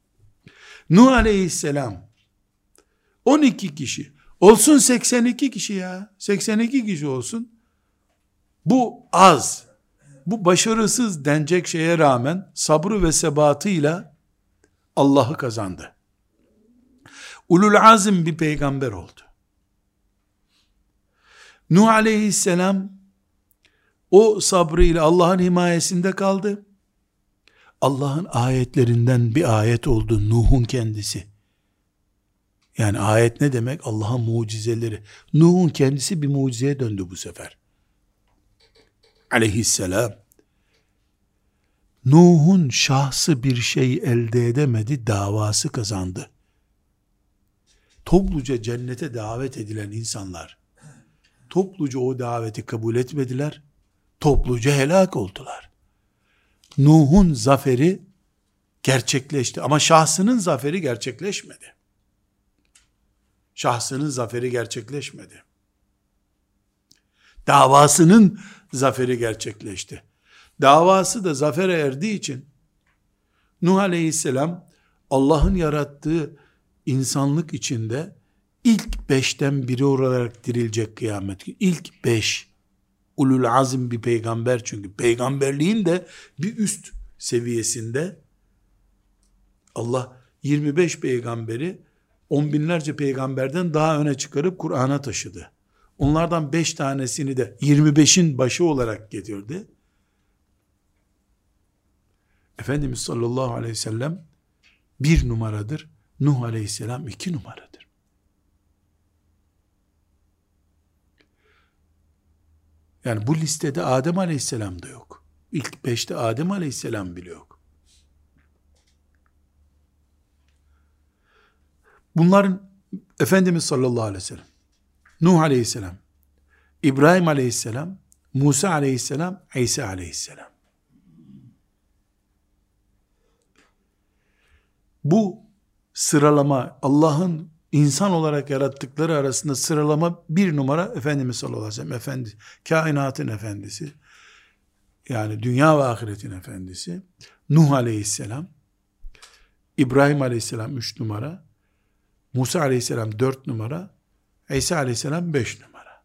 Nuh aleyhisselam 12 kişi. Olsun 82 kişi ya. 82 kişi olsun. Bu az. Bu başarısız denecek şeye rağmen sabrı ve sebatıyla Allah'ı kazandı. Ulul azim bir peygamber oldu. Nuh aleyhisselam o sabrıyla Allah'ın himayesinde kaldı. Allah'ın ayetlerinden bir ayet oldu Nuh'un kendisi. Yani ayet ne demek? Allah'ın mucizeleri. Nuh'un kendisi bir mucizeye döndü bu sefer. Aleyhisselam. Nuh'un şahsı bir şey elde edemedi, davası kazandı. Topluca cennete davet edilen insanlar, topluca o daveti kabul etmediler, topluca helak oldular. Nuh'un zaferi gerçekleşti ama şahsının zaferi gerçekleşmedi şahsının zaferi gerçekleşmedi. Davasının zaferi gerçekleşti. Davası da zafere erdiği için Nuh aleyhisselam Allah'ın yarattığı insanlık içinde ilk beşten biri olarak dirilecek kıyamet. İlk beş. Ulul azim bir peygamber çünkü. Peygamberliğin de bir üst seviyesinde Allah 25 peygamberi on binlerce peygamberden daha öne çıkarıp Kur'an'a taşıdı. Onlardan beş tanesini de 25'in başı olarak getirdi. Efendimiz sallallahu aleyhi ve sellem bir numaradır. Nuh aleyhisselam iki numaradır. Yani bu listede Adem aleyhisselam da yok. İlk beşte Adem aleyhisselam bile yok. Bunların Efendimiz sallallahu aleyhi ve sellem, Nuh aleyhisselam, İbrahim aleyhisselam, Musa aleyhisselam, İsa aleyhisselam. Bu sıralama Allah'ın insan olarak yarattıkları arasında sıralama bir numara Efendimiz sallallahu aleyhi ve sellem efendi, kainatın efendisi, yani dünya ve ahiretin efendisi, Nuh aleyhisselam, İbrahim aleyhisselam üç numara, Musa aleyhisselam dört numara, İsa aleyhisselam beş numara.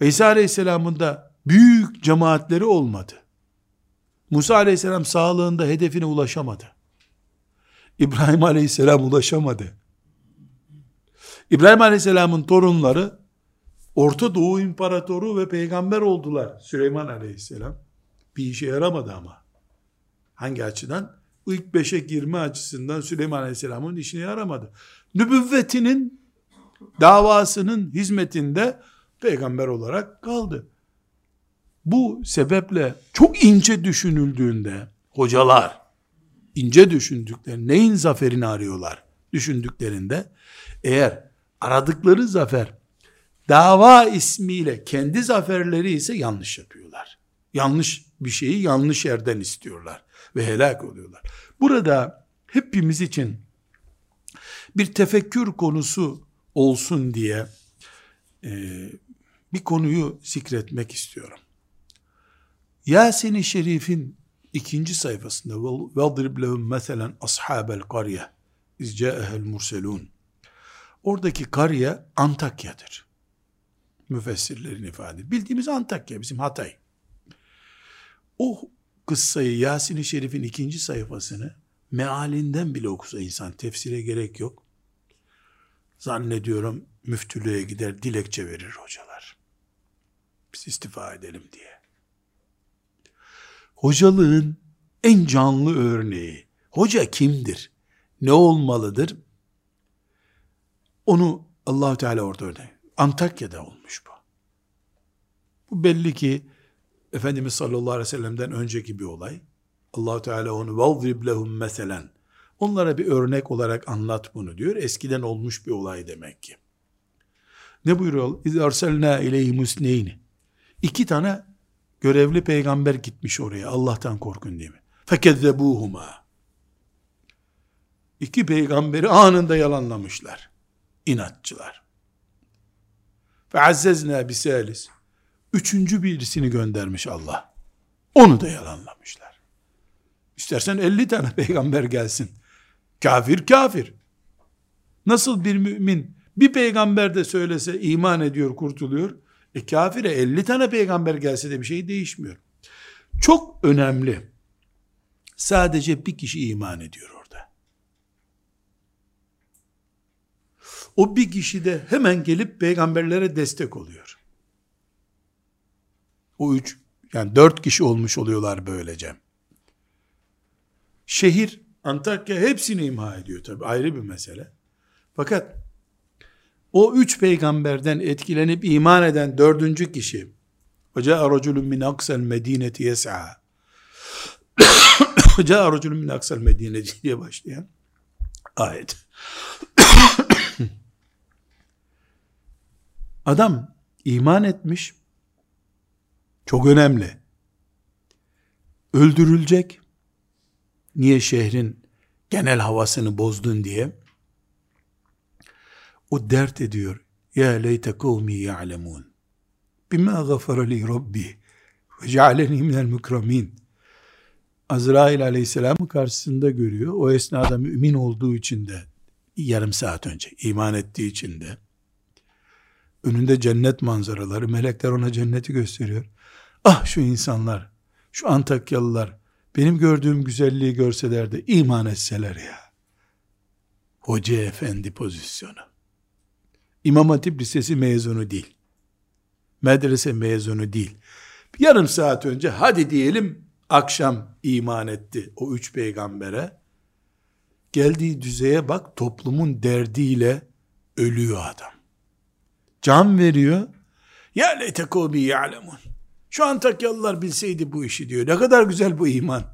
İsa aleyhisselamın da büyük cemaatleri olmadı. Musa aleyhisselam sağlığında hedefine ulaşamadı. İbrahim aleyhisselam ulaşamadı. İbrahim aleyhisselamın torunları Orta Doğu İmparatoru ve peygamber oldular. Süleyman aleyhisselam. Bir işe yaramadı ama. Hangi açıdan? İlk beşe girme açısından Süleyman aleyhisselamın işine yaramadı. Nübüvvetinin davasının hizmetinde peygamber olarak kaldı. Bu sebeple çok ince düşünüldüğünde hocalar ince düşündükleri neyin zaferini arıyorlar düşündüklerinde eğer aradıkları zafer dava ismiyle kendi zaferleri ise yanlış yapıyorlar. Yanlış bir şeyi yanlış yerden istiyorlar ve helak oluyorlar. Burada hepimiz için bir tefekkür konusu olsun diye e, bir konuyu zikretmek istiyorum. Yasin-i Şerif'in ikinci sayfasında وَضْرِبْ لَهُمْ مَثَلًا أَصْحَابَ الْقَرْيَةِ اِذْ جَاءَهَا الْمُرْسَلُونَ Oradaki kariye Antakya'dır. Müfessirlerin ifade. Bildiğimiz Antakya, bizim Hatay. O kıssayı Yasin-i Şerif'in ikinci sayfasını mealinden bile okusa insan tefsire gerek yok. Zannediyorum müftülüğe gider dilekçe verir hocalar. Biz istifa edelim diye. Hocalığın en canlı örneği. Hoca kimdir? Ne olmalıdır? Onu Allahu Teala orada örnek. Antakya'da olmuş bu. Bu belli ki Efendimiz sallallahu aleyhi ve sellem'den önceki bir olay. Allahu Teala onu vazrib lehum meselen. Onlara bir örnek olarak anlat bunu diyor. Eskiden olmuş bir olay demek ki. Ne buyuruyor? İz arselna ileyhi musneyni. İki tane görevli peygamber gitmiş oraya. Allah'tan korkun diye mi? Fekezzebuhuma. İki peygamberi anında yalanlamışlar. İnatçılar. Feazzezna bisalis. Üçüncü birisini göndermiş Allah. Onu da yalanlamışlar. İstersen 50 tane peygamber gelsin. Kafir kafir. Nasıl bir mümin bir peygamber de söylese iman ediyor, kurtuluyor. E kafire 50 tane peygamber gelse de bir şey değişmiyor. Çok önemli. Sadece bir kişi iman ediyor orada. O bir kişi de hemen gelip peygamberlere destek oluyor. O üç, yani dört kişi olmuş oluyorlar böylece. Şehir, Antakya hepsini imha ediyor tabi ayrı bir mesele. Fakat o üç peygamberden etkilenip iman eden dördüncü kişi وَجَاءَ رَجُلٌ مِنْ أَقْسَ الْمَد۪ينَةِ يَسْعَى وَجَاءَ رَجُلٌ مِنْ أَقْسَ الْمَد۪ينَةِ diye başlayan ayet. Adam iman etmiş, çok önemli. Öldürülecek. Niye şehrin genel havasını bozdun diye. O dert ediyor. Ya leyte kavmi ya'lemun. Bima gafara li rabbi ve cealeni minel mukramin. Azrail aleyhisselamı karşısında görüyor. O esnada mümin olduğu için de yarım saat önce iman ettiği için de önünde cennet manzaraları melekler ona cenneti gösteriyor. Ah şu insanlar, şu Antakyalılar benim gördüğüm güzelliği görseler de iman etseler ya. Hoca efendi pozisyonu. İmam Hatip Lisesi mezunu değil. Medrese mezunu değil. Yarım saat önce hadi diyelim akşam iman etti o üç peygambere. Geldiği düzeye bak toplumun derdiyle ölüyor adam. Can veriyor. Ya leyte kavmi ya'lemun. Şu Antakyalılar bilseydi bu işi diyor. Ne kadar güzel bu iman.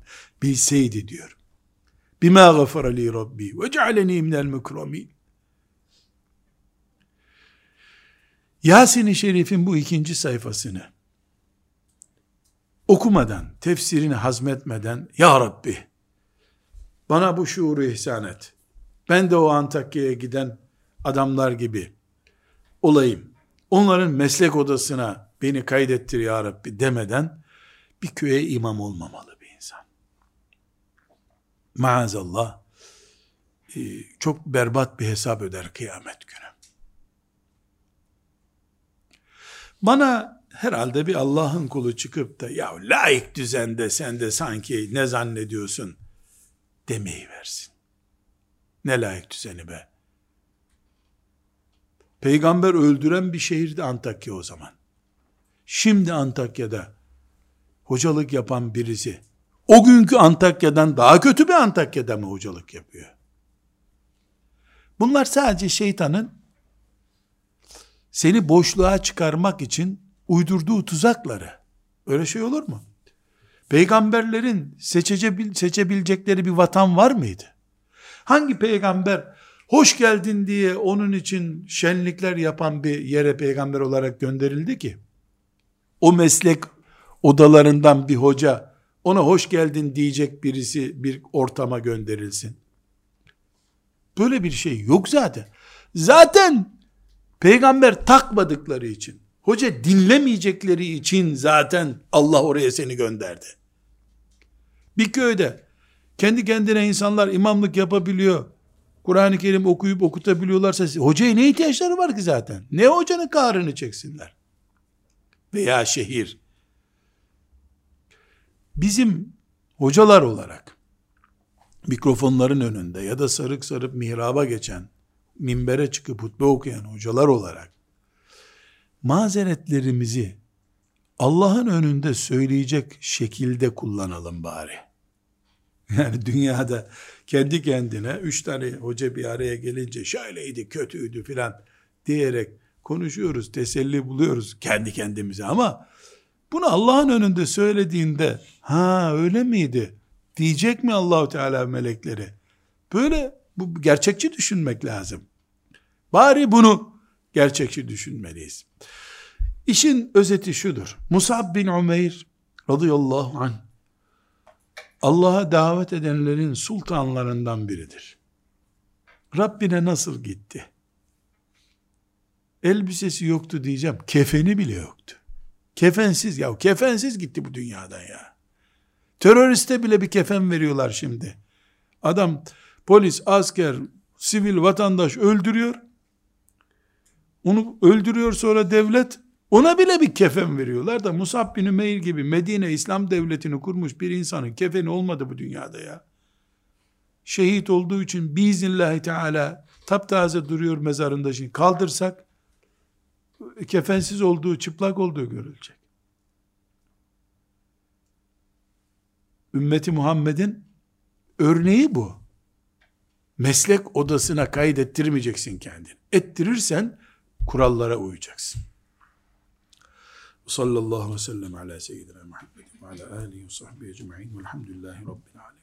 Bilseydi diyor. Bima gafara li rabbi ve cealeni minel mukramin. Yasin-i Şerif'in bu ikinci sayfasını okumadan, tefsirini hazmetmeden, Ya Rabbi, bana bu şuuru ihsan et. Ben de o Antakya'ya giden adamlar gibi olayım. Onların meslek odasına beni kaydettir ya Rabbi demeden bir köye imam olmamalı bir insan. Maazallah e, çok berbat bir hesap öder kıyamet günü. Bana herhalde bir Allah'ın kulu çıkıp da ya layık düzende sen de sanki ne zannediyorsun demeyi versin. Ne layık düzeni be. Peygamber öldüren bir şehirdi Antakya o zaman. Şimdi Antakya'da hocalık yapan birisi o günkü Antakya'dan daha kötü bir Antakya'da mı hocalık yapıyor? Bunlar sadece şeytanın seni boşluğa çıkarmak için uydurduğu tuzakları. Öyle şey olur mu? Peygamberlerin seçebil, seçebilecekleri bir vatan var mıydı? Hangi peygamber hoş geldin diye onun için şenlikler yapan bir yere peygamber olarak gönderildi ki? O meslek odalarından bir hoca ona hoş geldin diyecek birisi bir ortama gönderilsin. Böyle bir şey yok zaten. Zaten peygamber takmadıkları için, hoca dinlemeyecekleri için zaten Allah oraya seni gönderdi. Bir köyde kendi kendine insanlar imamlık yapabiliyor. Kur'an-ı Kerim okuyup okutabiliyorlarsa hocaya ne ihtiyaçları var ki zaten? Ne hocanın kahrını çeksinler? Veya şehir. Bizim hocalar olarak mikrofonların önünde ya da sarık sarıp mihraba geçen, minbere çıkıp hutbe okuyan hocalar olarak mazeretlerimizi Allah'ın önünde söyleyecek şekilde kullanalım bari. Yani dünyada kendi kendine üç tane hoca bir araya gelince şöyleydi, kötüydü filan diyerek konuşuyoruz, teselli buluyoruz kendi kendimize ama bunu Allah'ın önünde söylediğinde ha öyle miydi diyecek mi Allahu Teala melekleri? Böyle bu gerçekçi düşünmek lazım. Bari bunu gerçekçi düşünmeliyiz. İşin özeti şudur. Musab bin Umeyr radıyallahu anh Allah'a davet edenlerin sultanlarından biridir. Rabbine nasıl gitti? Elbisesi yoktu diyeceğim. Kefeni bile yoktu. Kefensiz ya. Kefensiz gitti bu dünyadan ya. Teröriste bile bir kefen veriyorlar şimdi. Adam polis, asker, sivil vatandaş öldürüyor. Onu öldürüyor sonra devlet ona bile bir kefen veriyorlar da Musab bin Ümeyr gibi Medine İslam devletini kurmuş bir insanın kefeni olmadı bu dünyada ya. Şehit olduğu için biiznillahü teala taptaze duruyor mezarında şimdi kaldırsak kefensiz olduğu çıplak olduğu görülecek. Ümmeti Muhammed'in örneği bu. Meslek odasına kaydettirmeyeceksin kendini. Ettirirsen kurallara uyacaksın. Sallallahu aleyhi ve sellem ala seyyidina Muhammed ve ala alihi ve sahbihi ecma'in velhamdülillahi rabbil alemin.